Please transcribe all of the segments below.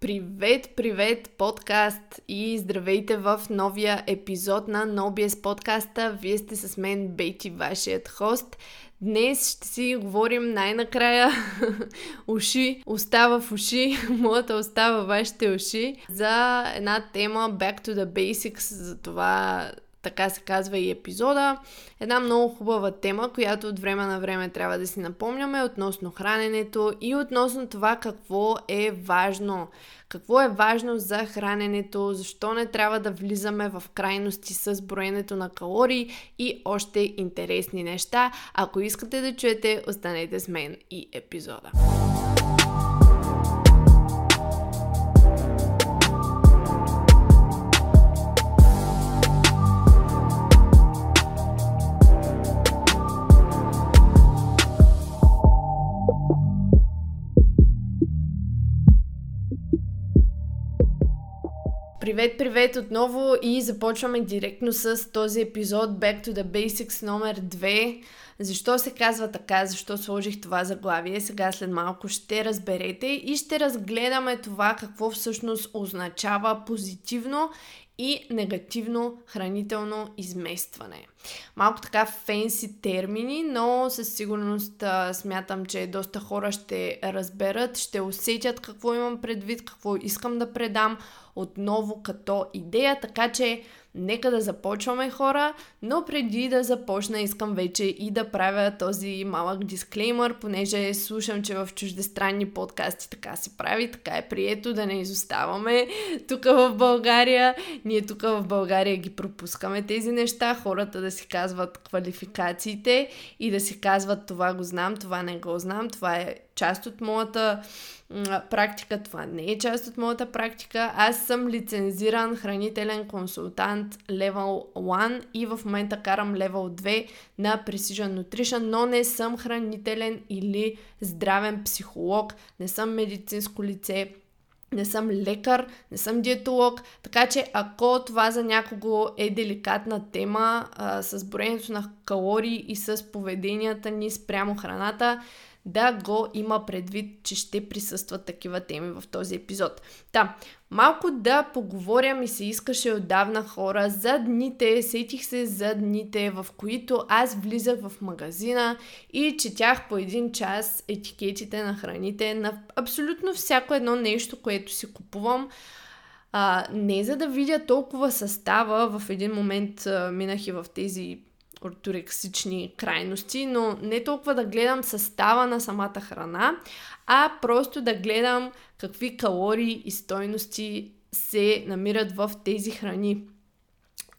Привет, привет, подкаст! И здравейте в новия епизод на NoBS подкаста. Вие сте с мен, Бейти, вашият хост. Днес ще си говорим най-накрая. Уши, остава в уши, моята остава вашите уши, за една тема Back to the Basics, за това така се казва и епизода. Една много хубава тема, която от време на време трябва да си напомняме относно храненето и относно това какво е важно. Какво е важно за храненето, защо не трябва да влизаме в крайности с броенето на калории и още интересни неща. Ако искате да чуете, останете с мен и епизода. Привет, привет отново и започваме директно с този епизод Back to the Basics номер 2. Защо се казва така, защо сложих това заглавие, сега след малко ще разберете и ще разгледаме това какво всъщност означава позитивно и негативно хранително изместване. Малко така фенси термини, но със сигурност а, смятам, че доста хора ще разберат, ще усетят какво имам предвид, какво искам да предам отново като идея, така че Нека да започваме хора, но преди да започна искам вече и да правя този малък дисклеймър, понеже слушам, че в чуждестранни подкасти така се прави, така е прието да не изоставаме тук в България. Ние тук в България ги пропускаме тези неща, хората да си казват квалификациите и да си казват това го знам, това не го знам, това е част от моята практика, това не е част от моята практика. Аз съм лицензиран хранителен консултант Level 1 и в момента карам Level 2 на Precision Nutrition, но не съм хранителен или здравен психолог, не съм медицинско лице, не съм лекар, не съм диетолог, така че ако това за някого е деликатна тема а, с броенето на калории и с поведенията ни спрямо храната, да го има предвид, че ще присъстват такива теми в този епизод. Та, малко да поговоря ми се искаше отдавна хора за дните, сетих се за дните, в които аз влизах в магазина и четях по един час етикетите на храните на абсолютно всяко едно нещо, което си купувам. А, не за да видя толкова състава, в един момент а, минах и в тези орторексични крайности, но не толкова да гледам състава на самата храна, а просто да гледам какви калории и стойности се намират в тези храни.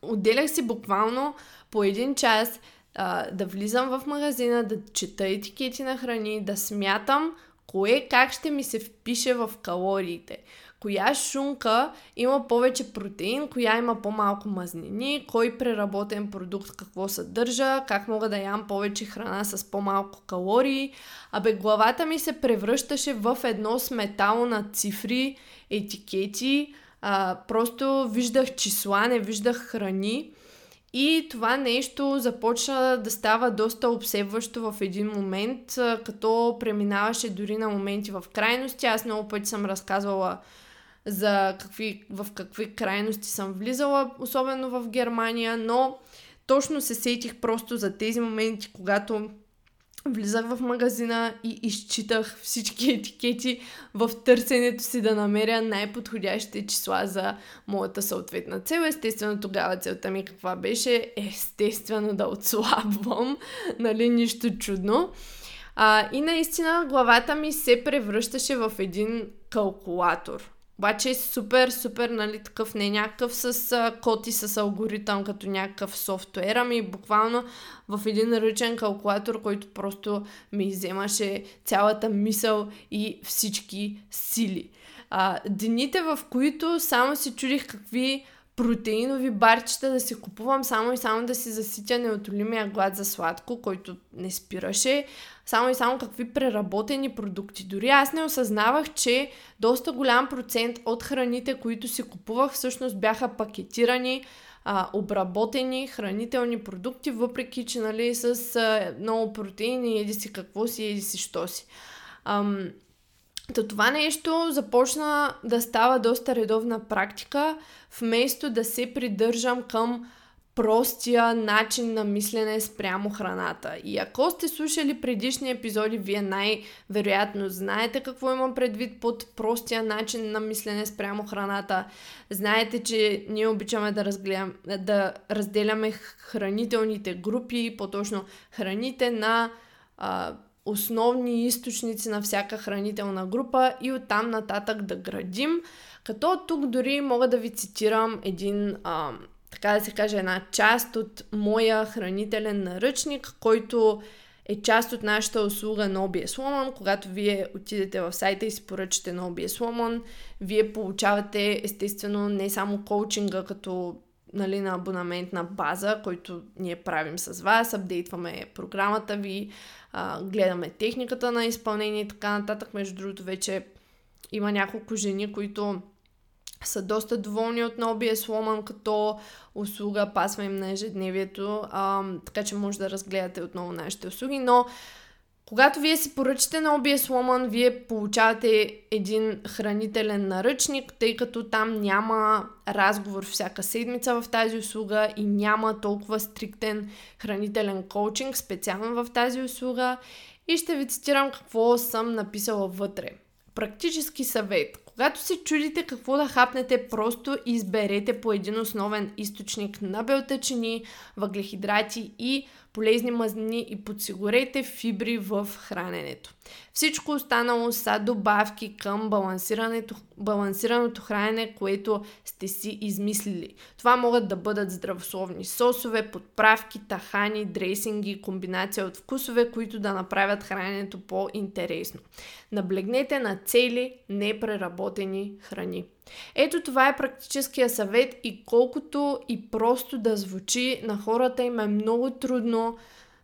Отделях си буквално по един час а, да влизам в магазина, да чета етикети на храни, да смятам кое как ще ми се впише в калориите коя шунка има повече протеин, коя има по-малко мазнини, кой преработен продукт какво съдържа, как мога да ям повече храна с по-малко калории. Абе, главата ми се превръщаше в едно сметало на цифри, етикети, а, просто виждах числа, не виждах храни. И това нещо започна да става доста обсебващо в един момент, като преминаваше дори на моменти в крайности. Аз много пъти съм разказвала за какви, в какви крайности съм влизала, особено в Германия, но точно се сетих просто за тези моменти, когато влизах в магазина и изчитах всички етикети в търсенето си да намеря най-подходящите числа за моята съответна цел. Естествено, тогава целта ми каква беше? Естествено да отслабвам, нали, нищо чудно. А, и наистина главата ми се превръщаше в един калкулатор. Обаче е супер, супер, нали, такъв не някакъв с а, код и с алгоритъм, като някакъв софтуер, ами буквално в един ръчен калкулатор, който просто ми вземаше цялата мисъл и всички сили. А, дните, в които само си чудих какви протеинови барчета да си купувам само и само да си заситя неотолимия глад за сладко, който не спираше. Само и само какви преработени продукти. Дори аз не осъзнавах, че доста голям процент от храните, които си купувах, всъщност бяха пакетирани, а, обработени хранителни продукти, въпреки че нали, с а, много протеини, еди си какво си, еди си що си. Ам, Та това нещо започна да става доста редовна практика, вместо да се придържам към простия начин на мислене спрямо храната. И ако сте слушали предишни епизоди, вие най-вероятно знаете какво имам предвид под простия начин на мислене спрямо храната. Знаете, че ние обичаме да, разгледам, да разделяме хранителните групи, по-точно храните на а, основни източници на всяка хранителна група и оттам нататък да градим. Като тук дори мога да ви цитирам един, а, така да се каже, една част от моя хранителен наръчник, който е част от нашата услуга на OBS Woman. Когато вие отидете в сайта и си поръчате на OBS Woman, вие получавате естествено не само коучинга като нали, на абонаментна база, който ние правим с вас, апдейтваме програмата ви, а, гледаме техниката на изпълнение и така нататък. Между другото, вече има няколко жени, които са доста доволни от Nobi Woman като услуга, пасва им на ежедневието, а, така че може да разгледате отново нашите услуги, но когато вие си поръчате на OBS Woman, вие получавате един хранителен наръчник, тъй като там няма разговор всяка седмица в тази услуга и няма толкова стриктен хранителен коучинг специално в тази услуга. И ще ви цитирам какво съм написала вътре. Практически съвет. Когато се чудите какво да хапнете, просто изберете по един основен източник на белтъчини, въглехидрати и полезни мазнини и подсигурете фибри в храненето. Всичко останало са добавки към балансирането, балансираното хранене, което сте си измислили. Това могат да бъдат здравословни сосове, подправки, тахани, дресинги, комбинация от вкусове, които да направят храненето по-интересно. Наблегнете на цели, непреработени храни. Ето това е практическия съвет и колкото и просто да звучи, на хората им е много трудно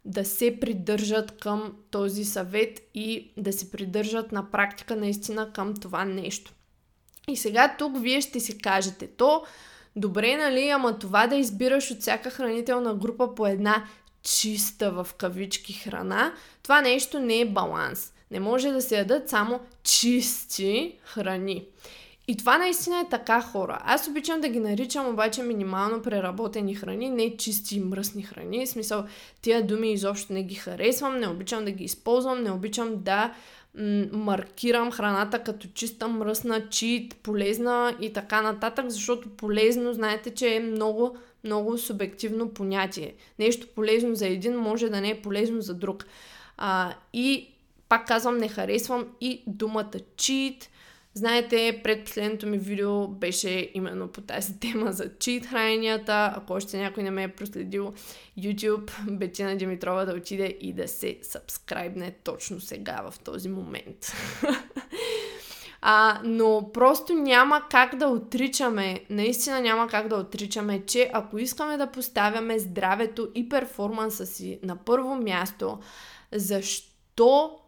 да се придържат към този съвет и да се придържат на практика наистина към това нещо. И сега тук вие ще си кажете, то добре, нали, ама това да избираш от всяка хранителна група по една чиста в кавички храна, това нещо не е баланс. Не може да се ядат само чисти храни. И това наистина е така хора. Аз обичам да ги наричам обаче минимално преработени храни, не чисти и мръсни храни. В смисъл, тия думи изобщо не ги харесвам, не обичам да ги използвам, не обичам да маркирам храната като чиста, мръсна, чит, полезна и така нататък, защото полезно, знаете, че е много, много субективно понятие. Нещо полезно за един може да не е полезно за друг. А, и пак казвам, не харесвам и думата чит, Знаете, предпоследното ми видео беше именно по тази тема за чит храненията. Ако още някой не ме е проследил YouTube, Бетина Димитрова да отиде и да се сабскрайбне точно сега в този момент. А, но просто няма как да отричаме, наистина няма как да отричаме, че ако искаме да поставяме здравето и перформанса си на първо място, защо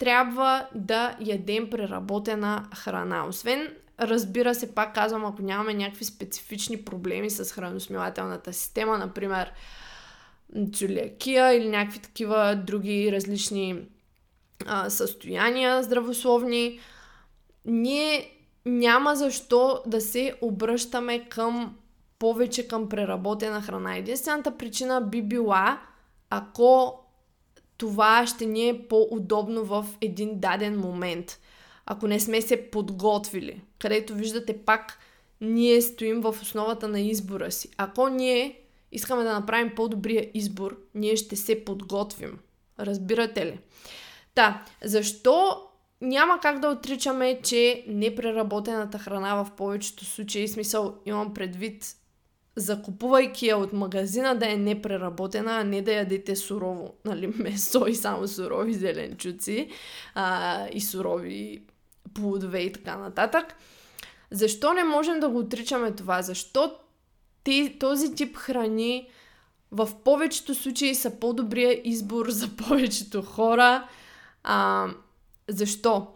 трябва да ядем преработена храна. Освен, разбира се, пак казвам, ако нямаме някакви специфични проблеми с храносмилателната система, например целиакия или някакви такива други различни а, състояния здравословни, ние няма защо да се обръщаме към повече към преработена храна. Единствената причина би била, ако това ще ни е по-удобно в един даден момент. Ако не сме се подготвили, където виждате пак, ние стоим в основата на избора си. Ако ние искаме да направим по-добрия избор, ние ще се подготвим. Разбирате ли? Та, защо няма как да отричаме, че непреработената храна в повечето случаи, смисъл имам предвид закупувайки я от магазина да е непреработена, а не да ядете сурово, нали, месо и само сурови зеленчуци а, и сурови плодове и така нататък. Защо не можем да го отричаме това? Защо ти, този тип храни в повечето случаи са по-добрия избор за повечето хора? А, защо?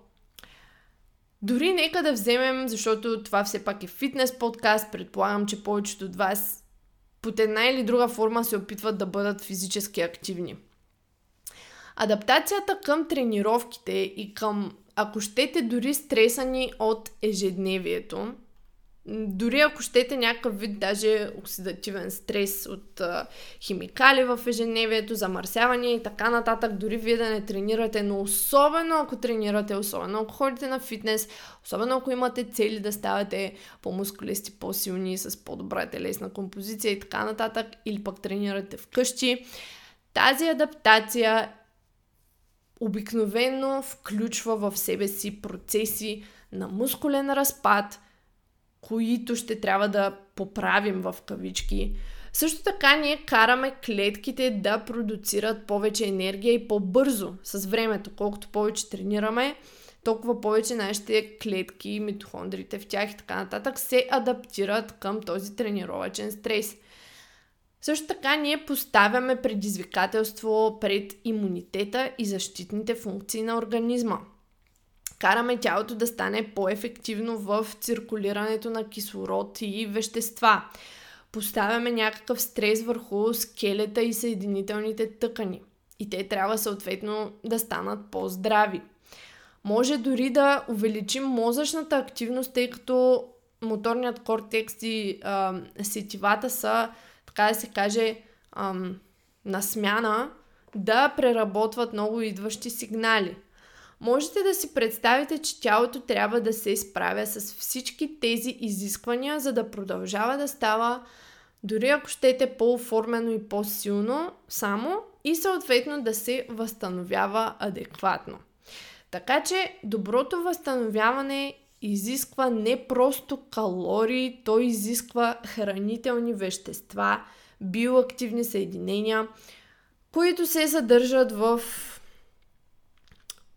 Дори нека да вземем, защото това все пак е фитнес подкаст, предполагам, че повечето от вас под една или друга форма се опитват да бъдат физически активни. Адаптацията към тренировките и към ако щете дори стресани от ежедневието, дори ако щете някакъв вид даже оксидативен стрес от а, химикали в ежедневието, замърсяване и така нататък, дори вие да не тренирате, но особено ако тренирате, особено ако ходите на фитнес, особено ако имате цели да ставате по-мускулисти, по-силни, с по-добра телесна композиция и така нататък, или пък тренирате вкъщи, тази адаптация обикновено включва в себе си процеси на мускулен разпад, които ще трябва да поправим в кавички. Също така ние караме клетките да продуцират повече енергия и по-бързо с времето. Колкото повече тренираме, толкова повече нашите клетки, митохондрите в тях и така нататък се адаптират към този тренировачен стрес. Също така ние поставяме предизвикателство пред имунитета и защитните функции на организма. Караме тялото да стане по-ефективно в циркулирането на кислород и вещества. Поставяме някакъв стрес върху скелета и съединителните тъкани. И те трябва съответно да станат по-здрави. Може дори да увеличим мозъчната активност, тъй като моторният кортекс и а, сетивата са така да се каже, ам, на смяна да преработват много идващи сигнали. Можете да си представите, че тялото трябва да се изправя с всички тези изисквания, за да продължава да става, дори ако щете по-оформено и по-силно, само и съответно да се възстановява адекватно. Така че доброто възстановяване изисква не просто калории, то изисква хранителни вещества, биоактивни съединения, които се съдържат в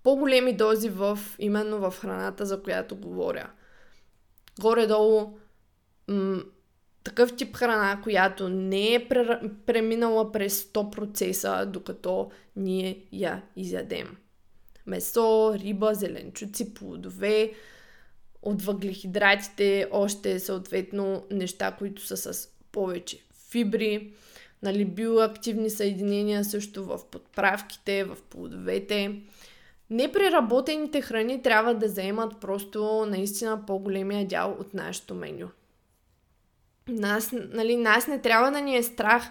по-големи дози в, именно в храната, за която говоря. Горе-долу м- такъв тип храна, която не е преминала през 100 процеса, докато ние я изядем. Месо, риба, зеленчуци, плодове, от въглехидратите, още съответно неща, които са с повече фибри, нали, биоактивни съединения също в подправките, в плодовете. Непреработените храни трябва да заемат просто наистина по-големия дял от нашето меню. Нас, нали, нас не трябва да ни е страх,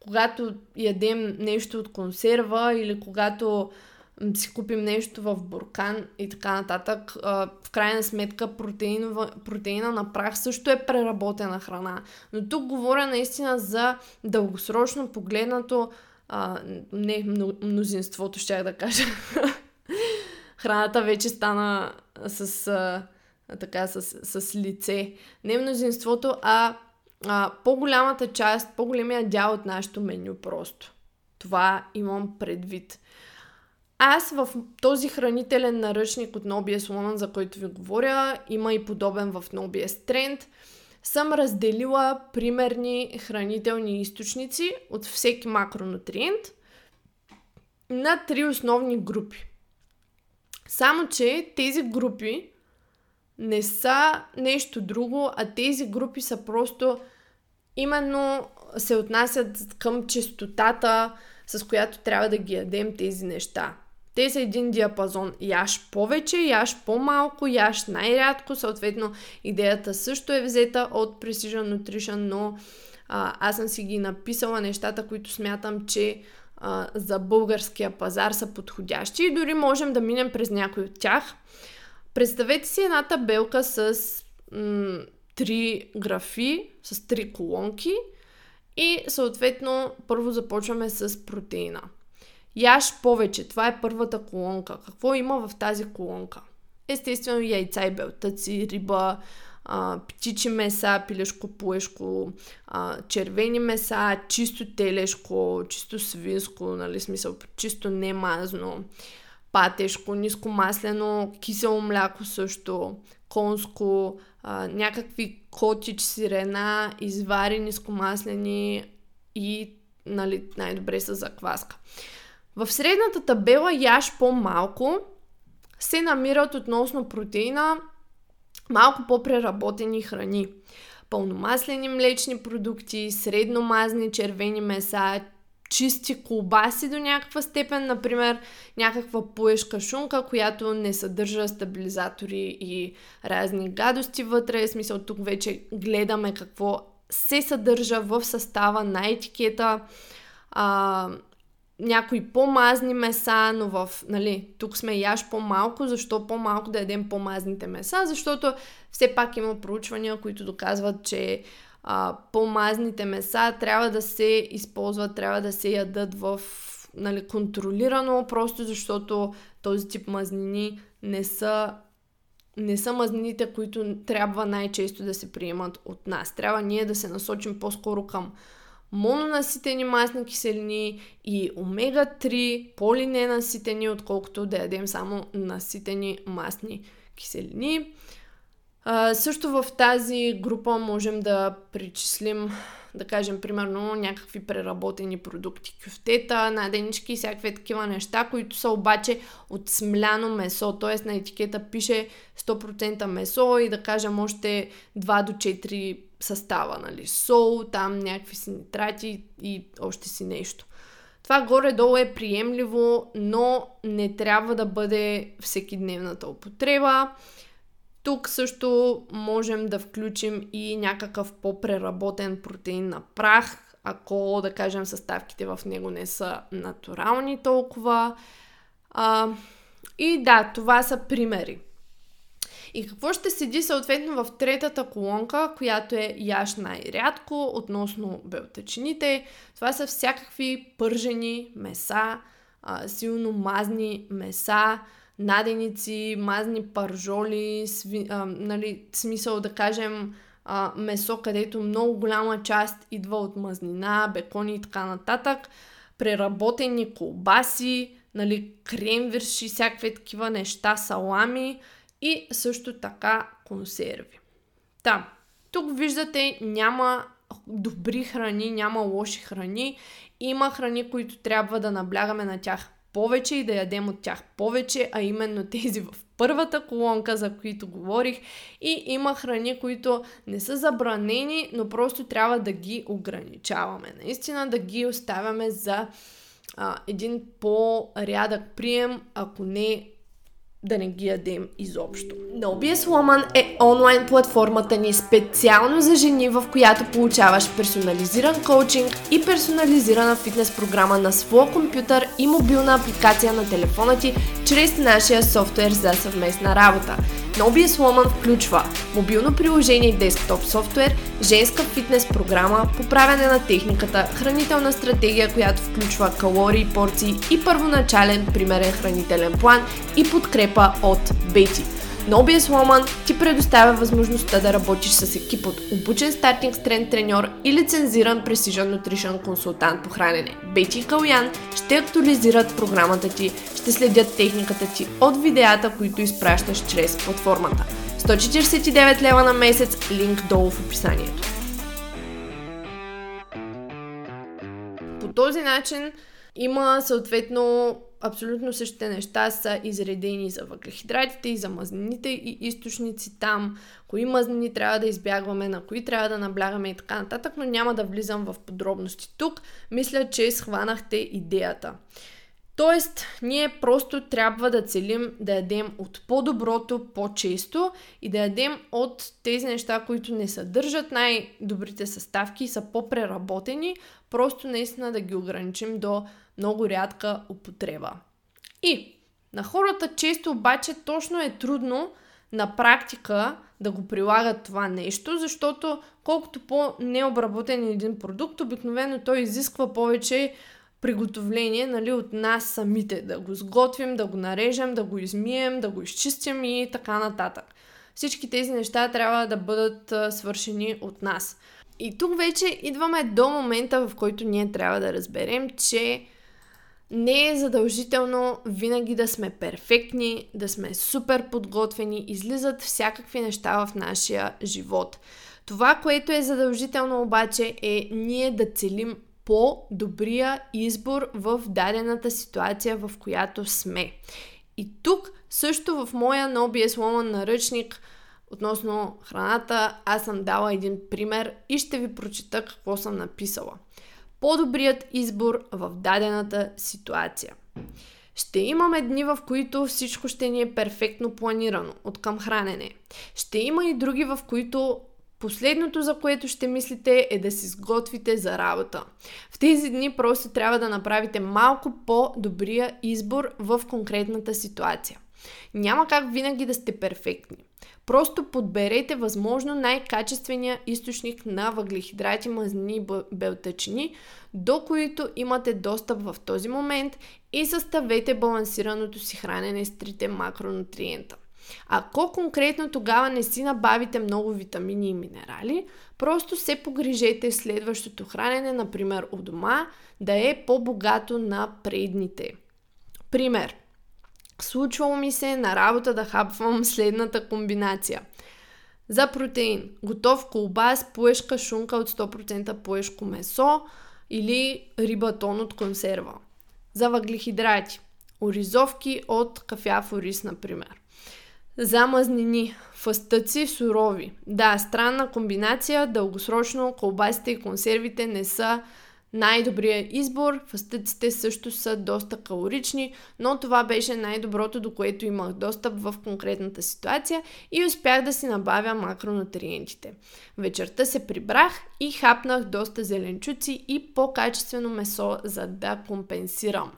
когато ядем нещо от консерва или когато си купим нещо в буркан и така нататък. В крайна сметка протеинова, протеина на прах също е преработена храна. Но тук говоря наистина за дългосрочно погледнато а, не мнозинството, ще да кажа. Храната вече стана с, а, така, с, с лице. Не мнозинството, а, а по-голямата част, по-големия дял от нашето меню просто. Това имам предвид. Аз в този хранителен наръчник от NoBS Woman, за който ви говоря, има и подобен в NoBS Trend, съм разделила примерни хранителни източници от всеки макронутриент на три основни групи. Само, че тези групи не са нещо друго, а тези групи са просто именно се отнасят към чистотата, с която трябва да ги ядем тези неща. Те са един диапазон. Яш повече, яш по-малко, яш най-рядко. Съответно, идеята също е взета от Precision Nutrition, но а, аз съм си ги написала нещата, които смятам, че а, за българския пазар са подходящи и дори можем да минем през някой от тях. Представете си една табелка с м- три графи, с три колонки и съответно първо започваме с протеина. Яш повече. Това е първата колонка. Какво има в тази колонка? Естествено яйца и белтъци, риба, а, птичи меса, пилешко, пуешко, а, червени меса, чисто телешко, чисто свинско, нали, смисъл, чисто немазно, патешко, нискомаслено, кисело мляко също, конско, а, някакви котич, сирена, извари нискомаслени и нали, най-добре с закваска. В средната табела яш по-малко се намират относно протеина малко по-преработени храни. Пълномаслени млечни продукти, средномазни червени меса, чисти колбаси до някаква степен, например някаква пуешка шунка, която не съдържа стабилизатори и разни гадости вътре. В смисъл тук вече гледаме какво се съдържа в състава на етикета. А, някои по-мазни меса, но в, нали, тук сме яш по-малко, защо по-малко да ядем по-мазните меса? Защото все пак има проучвания, които доказват, че а, по-мазните меса трябва да се използват, трябва да се ядат в нали, контролирано, просто защото този тип мазнини не са не са мазнините, които трябва най-често да се приемат от нас. Трябва ние да се насочим по-скоро към мононаситени масни киселини и омега-3 полиненаситени, отколкото да ядем само наситени масни киселини. А, също в тази група можем да причислим, да кажем, примерно някакви преработени продукти, кюфтета, наденички и всякакви такива неща, които са обаче от смляно месо, т.е. на етикета пише 100% месо и да кажем още 2 до 4 състава, нали, сол, там някакви си нитрати и още си нещо. Това горе-долу е приемливо, но не трябва да бъде всекидневната употреба. Тук също можем да включим и някакъв по-преработен протеин на прах, ако, да кажем, съставките в него не са натурални толкова. А, и да, това са примери. И какво ще седи съответно в третата колонка, която е яш най-рядко относно белтъчините. Това са всякакви пържени меса, силно мазни меса, наденици, мазни паржоли, сви, а, нали, смисъл да кажем а, месо, където много голяма част идва от мазнина, бекони и така нататък, преработени колбаси, нали, кремвирши, всякакви такива неща, салами и също така консерви. Та, тук виждате няма добри храни, няма лоши храни. Има храни, които трябва да наблягаме на тях повече и да ядем от тях повече, а именно тези в първата колонка, за които говорих. И има храни, които не са забранени, но просто трябва да ги ограничаваме. Наистина да ги оставяме за а, един по-рядък прием, ако не да не ги ядем изобщо. Nobies Woman е онлайн платформата ни специално за жени, в която получаваш персонализиран коучинг и персонализирана фитнес програма на своя компютър и мобилна апликация на телефона ти чрез нашия софтуер за съвместна работа. Новия Woman включва мобилно приложение и десктоп софтуер, женска фитнес програма, поправяне на техниката, хранителна стратегия, която включва калории, порции и първоначален примерен хранителен план и подкрепа от Бети. Nobies Woman ти предоставя възможността да работиш с екип от обучен стартинг стрен треньор и лицензиран Precision Nutrition консултант по хранене. Бети и Калян ще актуализират програмата ти, ще следят техниката ти от видеята, които изпращаш чрез платформата. 149 лева на месец, линк долу в описанието. По този начин има съответно абсолютно същите неща са изредени за въглехидратите и за мазнините и източници там, кои мазнини трябва да избягваме, на кои трябва да наблягаме и така нататък, но няма да влизам в подробности тук. Мисля, че схванахте идеята. Тоест, ние просто трябва да целим да ядем от по-доброто по-често и да ядем от тези неща, които не съдържат най-добрите съставки и са по-преработени, просто наистина да ги ограничим до много рядка употреба. И на хората често обаче точно е трудно на практика да го прилагат това нещо, защото колкото по-необработен е един продукт, обикновено той изисква повече приготовление нали, от нас самите. Да го сготвим, да го нарежем, да го измием, да го изчистим и така нататък. Всички тези неща трябва да бъдат свършени от нас. И тук вече идваме до момента, в който ние трябва да разберем, че не е задължително винаги да сме перфектни, да сме супер подготвени, излизат всякакви неща в нашия живот. Това, което е задължително обаче е ние да целим по-добрия избор в дадената ситуация, в която сме. И тук също в моя новия сломан наръчник относно храната, аз съм дала един пример и ще ви прочита какво съм написала. по-добрият избор в дадената ситуация. Ще имаме дни, в които всичко ще ни е перфектно планирано от към хранене. Ще има и други, в които Последното, за което ще мислите, е да си сготвите за работа. В тези дни просто трябва да направите малко по-добрия избор в конкретната ситуация. Няма как винаги да сте перфектни. Просто подберете възможно най-качествения източник на въглехидрати, мазнини и белтъчини, до които имате достъп в този момент и съставете балансираното си хранене с трите макронутриента. Ако конкретно тогава не си набавите много витамини и минерали, просто се погрижете следващото хранене, например у дома, да е по-богато на предните. Пример. Случвало ми се на работа да хапвам следната комбинация. За протеин. Готов колбас, пуешка шунка от 100% пуешко месо или рибатон от консерва. За въглехидрати. Оризовки от кафяв ориз, например. За мазнини. Фъстъци сурови. Да, странна комбинация. Дългосрочно колбасите и консервите не са най-добрият избор. Фъстъците също са доста калорични, но това беше най-доброто, до което имах достъп в конкретната ситуация и успях да си набавя макронутриентите. Вечерта се прибрах и хапнах доста зеленчуци и по-качествено месо, за да компенсирам.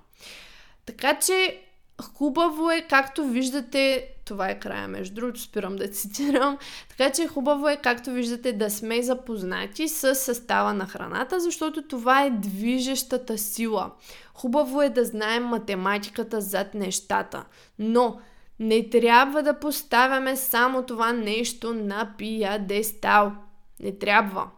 Така че Хубаво е, както виждате, това е края, между другото, спирам да цитирам, така че хубаво е, както виждате, да сме запознати с състава на храната, защото това е движещата сила. Хубаво е да знаем математиката зад нещата, но не трябва да поставяме само това нещо на пиадестал. Не трябва.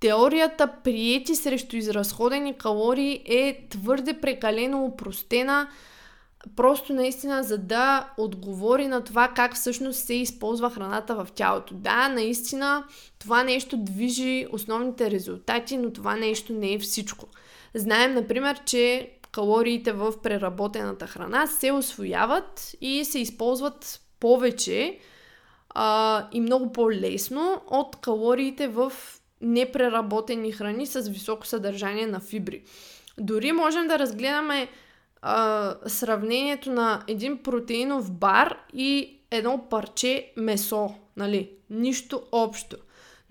Теорията приети срещу изразходени калории е твърде прекалено упростена, просто наистина за да отговори на това как всъщност се използва храната в тялото. Да, наистина това нещо движи основните резултати, но това нещо не е всичко. Знаем, например, че калориите в преработената храна се освояват и се използват повече а, и много по-лесно от калориите в непреработени храни с високо съдържание на фибри. Дори можем да разгледаме а, сравнението на един протеинов бар и едно парче месо. Нали? Нищо общо.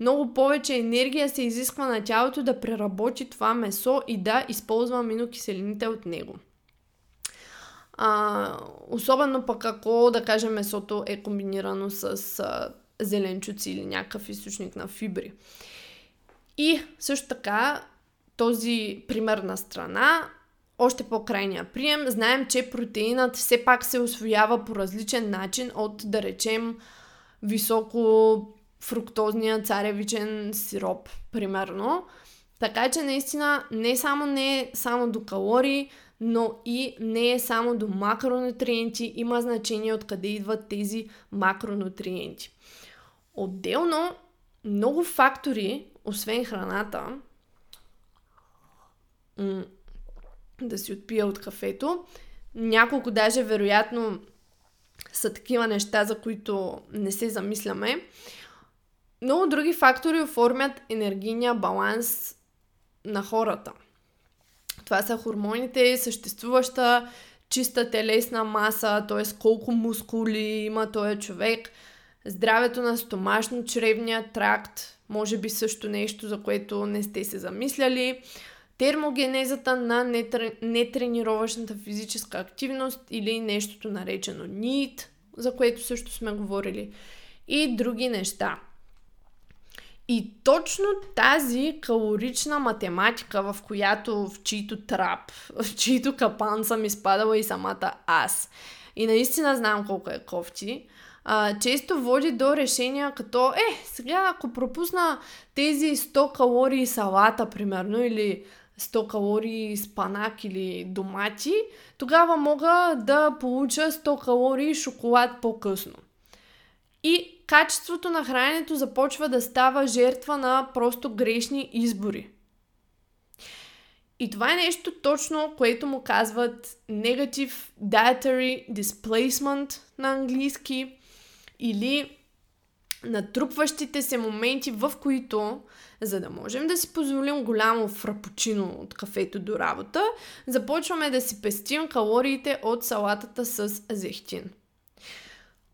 Много повече енергия се изисква на тялото да преработи това месо и да използва аминокиселините от него. А, особено пък ако, да кажем, месото е комбинирано с а, зеленчуци или някакъв източник на фибри. И също така, този пример на страна, още по-крайния прием, знаем, че протеинът все пак се освоява по различен начин от, да речем, високо фруктозния царевичен сироп, примерно. Така че наистина не само не е само до калории, но и не е само до макронутриенти, има значение откъде идват тези макронутриенти. Отделно, много фактори освен храната, да си отпия от кафето, няколко даже вероятно са такива неща, за които не се замисляме. Много други фактори оформят енергийния баланс на хората. Това са хормоните, съществуваща чиста телесна маса, т.е. колко мускули има този човек, здравето на стомашно-чревния тракт, може би също нещо, за което не сте се замисляли. Термогенезата на нетренировъчната физическа активност или нещото наречено NEAT, за което също сме говорили. И други неща. И точно тази калорична математика, в която, в чието трап, в чието капан съм изпадала и самата аз. И наистина знам колко е кофти а, често води до решения като, е, сега ако пропусна тези 100 калории салата, примерно, или 100 калории спанак или домати, тогава мога да получа 100 калории шоколад по-късно. И качеството на храненето започва да става жертва на просто грешни избори. И това е нещо точно, което му казват Negative Dietary Displacement на английски или натрупващите се моменти, в които, за да можем да си позволим голямо фрапучино от кафето до работа, започваме да си пестим калориите от салатата с зехтин.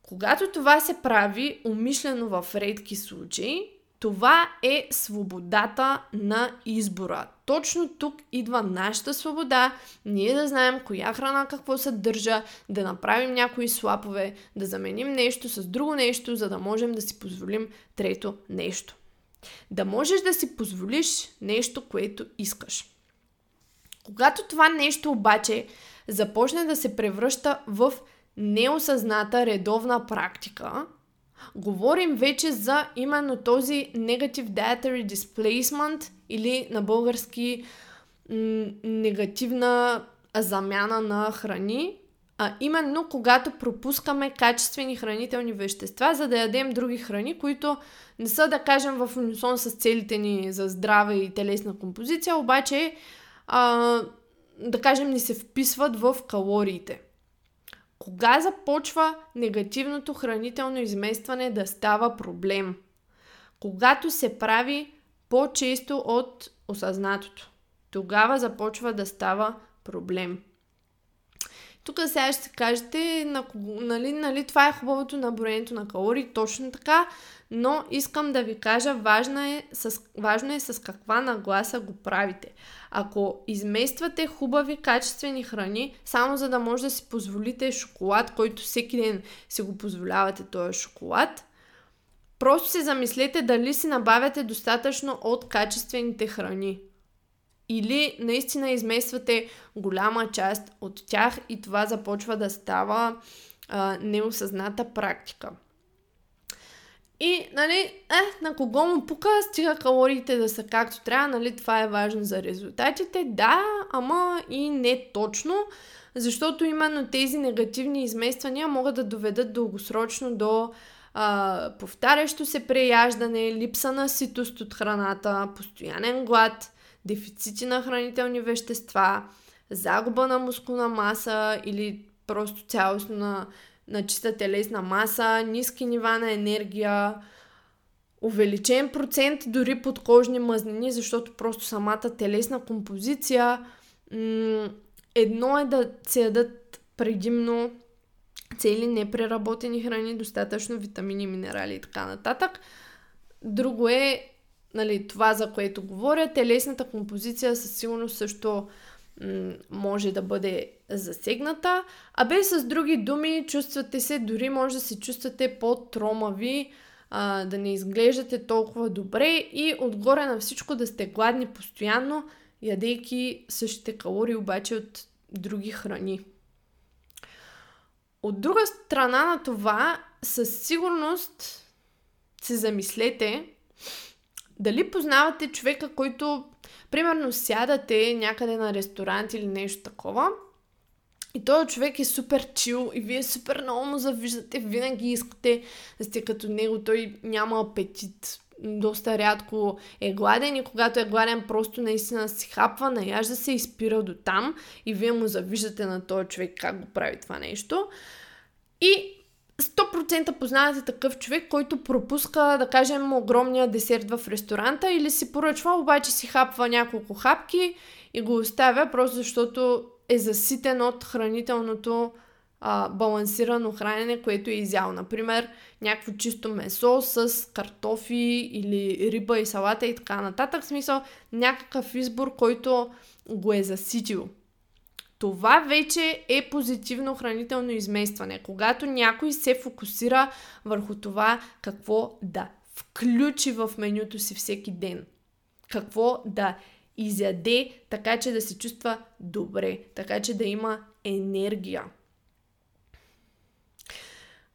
Когато това се прави умишлено в редки случаи, това е свободата на избора. Точно тук идва нашата свобода, ние да знаем коя храна какво съдържа, да направим някои слапове, да заменим нещо с друго нещо, за да можем да си позволим трето нещо. Да можеш да си позволиш нещо, което искаш. Когато това нещо обаче започне да се превръща в неосъзната редовна практика, говорим вече за именно този Negative Dietary Displacement или на български негативна замяна на храни, а именно когато пропускаме качествени хранителни вещества, за да ядем други храни, които не са, да кажем, в унисон с целите ни за здраве и телесна композиция, обаче, а, да кажем, ни се вписват в калориите. Кога започва негативното хранително изместване да става проблем? Когато се прави по-често от осъзнатото. Тогава започва да става проблем. Тук сега ще кажете, нали, нали, това е хубавото на броенето на калории, точно така, но искам да ви кажа, важно е, с, важно е с каква нагласа го правите. Ако измествате хубави, качествени храни, само за да може да си позволите шоколад, който всеки ден си го позволявате този шоколад, просто се замислете дали си набавяте достатъчно от качествените храни. Или наистина измествате голяма част от тях и това започва да става а, неосъзната практика. И, нали, е, на кого му пука, стига калориите да са както трябва, нали, това е важно за резултатите. Да, ама и не точно, защото именно тези негативни измествания могат да доведат дългосрочно до а, повтарящо се преяждане, липса на ситост от храната, постоянен глад, дефицити на хранителни вещества, загуба на мускулна маса или просто цялостно на на чиста телесна маса, ниски нива на енергия, увеличен процент дори подкожни мазнини, защото просто самата телесна композиция м- едно е да се ядат предимно цели непреработени храни, достатъчно витамини, минерали и така нататък. Друго е нали, това, за което говоря. Телесната композиция със сигурност също може да бъде засегната. А без с други думи, чувствате се, дори може да се чувствате по-тромави, а, да не изглеждате толкова добре и отгоре на всичко да сте гладни постоянно, ядейки същите калории обаче от други храни. От друга страна на това, със сигурност се замислете дали познавате човека, който Примерно сядате някъде на ресторант или нещо такова и този човек е супер чил и вие супер много му завиждате, винаги искате да сте като него, той няма апетит, доста рядко е гладен и когато е гладен просто наистина си хапва, наяжда се и спира до там и вие му завиждате на този човек как го прави това нещо. И 100% познавате такъв човек, който пропуска, да кажем, огромния десерт в ресторанта или си поръчва, обаче си хапва няколко хапки и го оставя, просто защото е заситен от хранителното а, балансирано хранене, което е изял. Например, някакво чисто месо с картофи или риба и салата и така нататък. В смисъл, някакъв избор, който го е заситил. Това вече е позитивно хранително изместване. Когато някой се фокусира върху това какво да включи в менюто си всеки ден. Какво да изяде, така че да се чувства добре, така че да има енергия.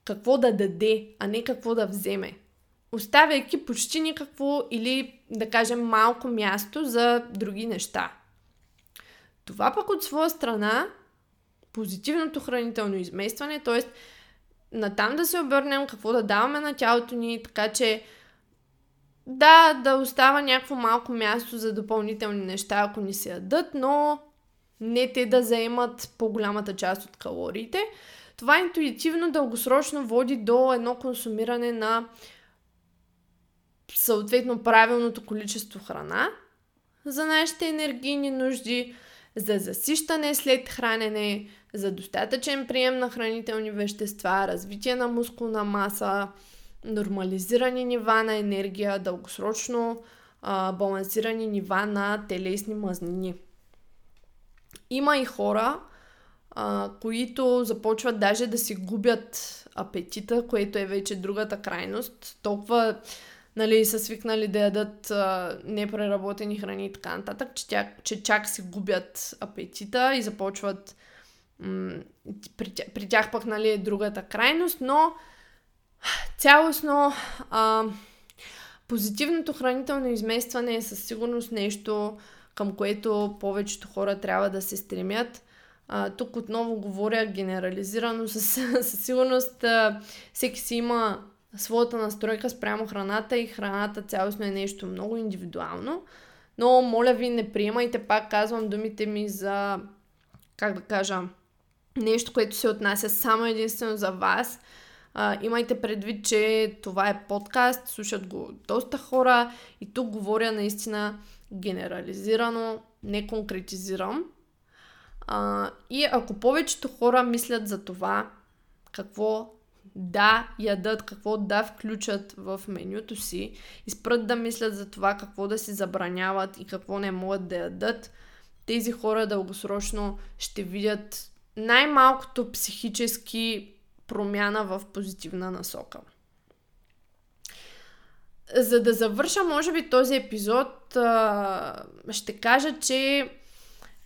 Какво да даде, а не какво да вземе. Оставяйки почти никакво или да кажем малко място за други неща. Това пък от своя страна, позитивното хранително изместване, т.е. натам да се обърнем какво да даваме на тялото ни, така че да, да остава някакво малко място за допълнителни неща, ако ни се ядат, но не те да заемат по-голямата част от калориите. Това интуитивно дългосрочно води до едно консумиране на съответно правилното количество храна за нашите енергийни нужди, за засищане след хранене, за достатъчен прием на хранителни вещества, развитие на мускулна маса, нормализирани нива на енергия, дългосрочно а, балансирани нива на телесни мазнини. Има и хора, а, които започват даже да си губят апетита, което е вече другата крайност. Толкова нали, са свикнали да ядат а, непреработени храни и така нататък, че, тя, че чак си губят апетита и започват м- при, при тях пък нали, е другата крайност, но цялостно а, позитивното хранително изместване е със сигурност нещо, към което повечето хора трябва да се стремят. А, тук отново говоря генерализирано, със, със сигурност а, всеки си има своята настройка спрямо храната и храната цялостно е нещо много индивидуално. Но, моля ви, не приемайте, пак казвам думите ми за, как да кажа, нещо, което се отнася само единствено за вас. А, имайте предвид, че това е подкаст, слушат го доста хора и тук говоря наистина генерализирано, не конкретизирам. А, и ако повечето хора мислят за това, какво да ядат, какво да включат в менюто си и спрат да мислят за това какво да си забраняват и какво не могат да ядат, тези хора дългосрочно ще видят най-малкото психически промяна в позитивна насока. За да завърша, може би, този епизод, ще кажа, че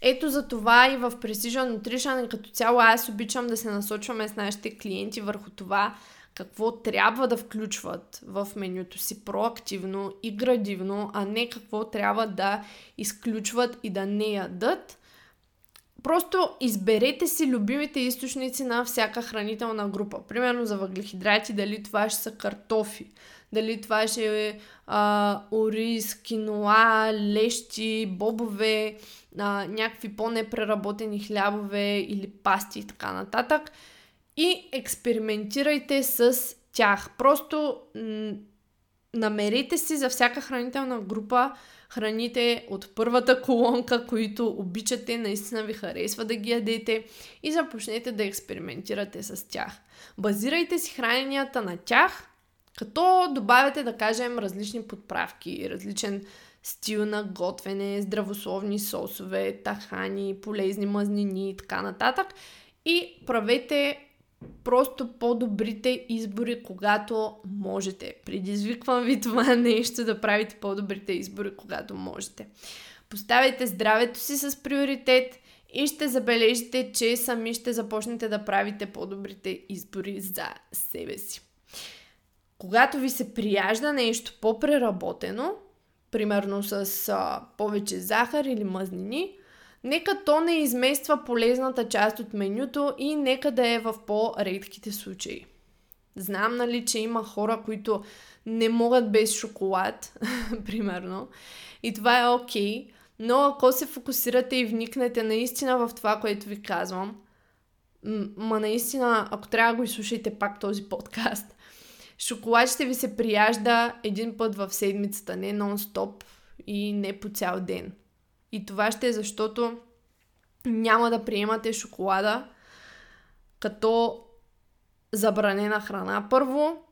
ето за това и в Precision Nutrition като цяло аз обичам да се насочваме с нашите клиенти върху това какво трябва да включват в менюто си проактивно и градивно, а не какво трябва да изключват и да не ядат. Просто изберете си любимите източници на всяка хранителна група. Примерно за въглехидрати, дали това ще са картофи, дали това ще е а, ориз, киноа, лещи, бобове, а, някакви по-непреработени хлябове или пасти и така нататък. И експериментирайте с тях. Просто м- намерете си за всяка хранителна група храните от първата колонка, които обичате, наистина ви харесва да ги ядете и започнете да експериментирате с тях. Базирайте си храненията на тях, като добавяте, да кажем, различни подправки, различен стил на готвене, здравословни сосове, тахани, полезни мазнини и така нататък. И правете просто по-добрите избори, когато можете. Предизвиквам ви това нещо да правите по-добрите избори, когато можете. Поставяйте здравето си с приоритет и ще забележите, че сами ще започнете да правите по-добрите избори за себе си. Когато ви се прияжда нещо по-преработено, примерно с а, повече захар или мазнини, нека то не измества полезната част от менюто и нека да е в по-редките случаи. Знам, нали, че има хора, които не могат без шоколад, примерно, и това е окей, okay, но ако се фокусирате и вникнете наистина в това, което ви казвам, ма наистина, ако трябва да го изслушайте пак този подкаст, Шоколад ще ви се прияжда един път в седмицата, не нон-стоп и не по цял ден. И това ще е защото няма да приемате шоколада като забранена храна. Първо,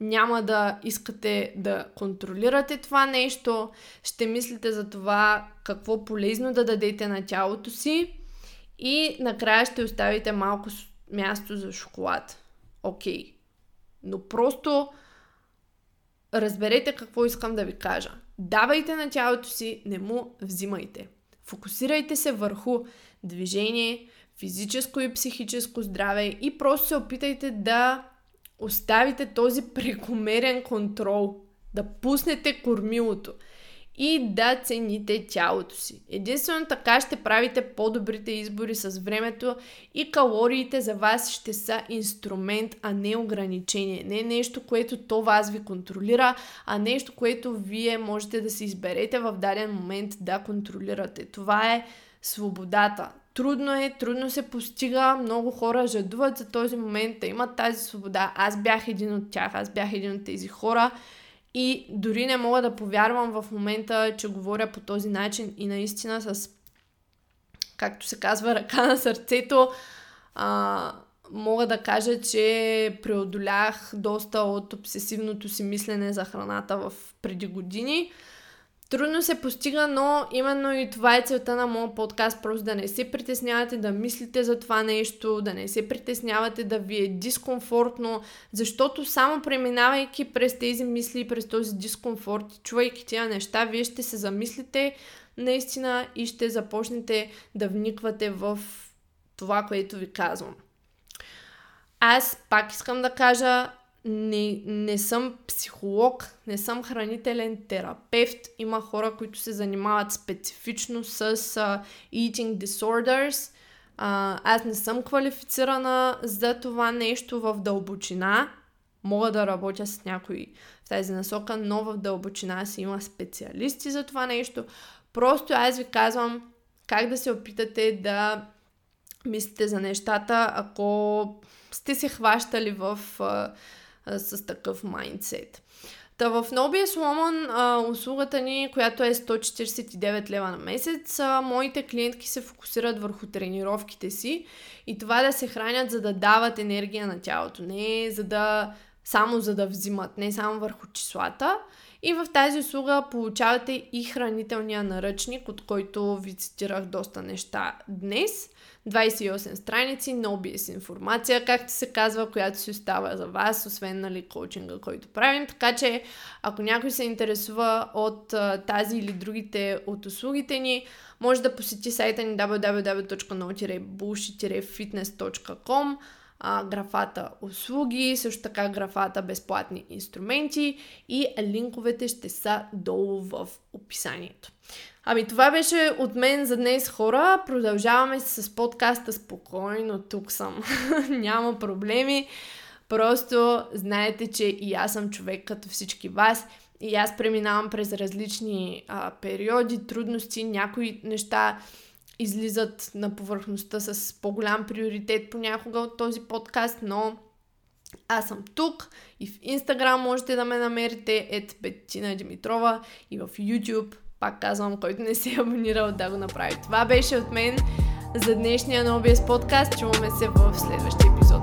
няма да искате да контролирате това нещо, ще мислите за това какво полезно да дадете на тялото си и накрая ще оставите малко място за шоколад. Окей. Okay. Но просто разберете какво искам да ви кажа. Давайте на тялото си, не му взимайте. Фокусирайте се върху движение, физическо и психическо здраве и просто се опитайте да оставите този прекомерен контрол, да пуснете кормилото и да цените тялото си. Единствено така ще правите по-добрите избори с времето и калориите за вас ще са инструмент, а не ограничение. Не нещо, което то вас ви контролира, а нещо, което вие можете да си изберете в даден момент да контролирате. Това е свободата. Трудно е, трудно се постига, много хора жадуват за този момент да имат тази свобода. Аз бях един от тях, аз бях един от тези хора И дори не мога да повярвам в момента, че говоря по този начин и наистина с, както се казва, ръка на сърцето, а, мога да кажа, че преодолях доста от обсесивното си мислене за храната в преди години. Трудно се постига, но именно и това е целта на моят подкаст, просто да не се притеснявате да мислите за това нещо, да не се притеснявате да ви е дискомфортно, защото само преминавайки през тези мисли, през този дискомфорт, чувайки тия неща, вие ще се замислите наистина и ще започнете да вниквате в това, което ви казвам. Аз пак искам да кажа, не, не съм психолог, не съм хранителен терапевт. Има хора, които се занимават специфично с uh, eating disorders. Uh, аз не съм квалифицирана за това нещо в дълбочина. Мога да работя с някой в тази насока, но в дълбочина си има специалисти за това нещо. Просто аз ви казвам как да се опитате да мислите за нещата, ако сте се хващали в uh, с такъв майндсет. Та в Woman а, услугата ни, която е 149 лева на месец, а, моите клиентки се фокусират върху тренировките си и това да се хранят, за да дават енергия на тялото, не за да само за да взимат, не само върху числата. И в тази услуга получавате и хранителния наръчник, от който ви цитирах доста неща днес. 28 страници, no BS информация, както се казва, която си остава за вас, освен нали, коучинга, който правим. Така че, ако някой се интересува от тази или другите от услугите ни, може да посети сайта ни www.no-bullshit-fitness.com а, графата услуги, също така графата безплатни инструменти и линковете ще са долу в описанието. Ами това беше от мен за днес хора. Продължаваме с подкаста спокойно. Тук съм. Няма проблеми. Просто знаете, че и аз съм човек като всички вас. И аз преминавам през различни а, периоди, трудности, някои неща излизат на повърхността с по-голям приоритет понякога от този подкаст, но аз съм тук и в Инстаграм можете да ме намерите ет Бетина Димитрова и в YouTube, пак казвам, който не се е абонирал да го направи. Това беше от мен за днешния Нобиес подкаст. Чуваме се в следващия епизод.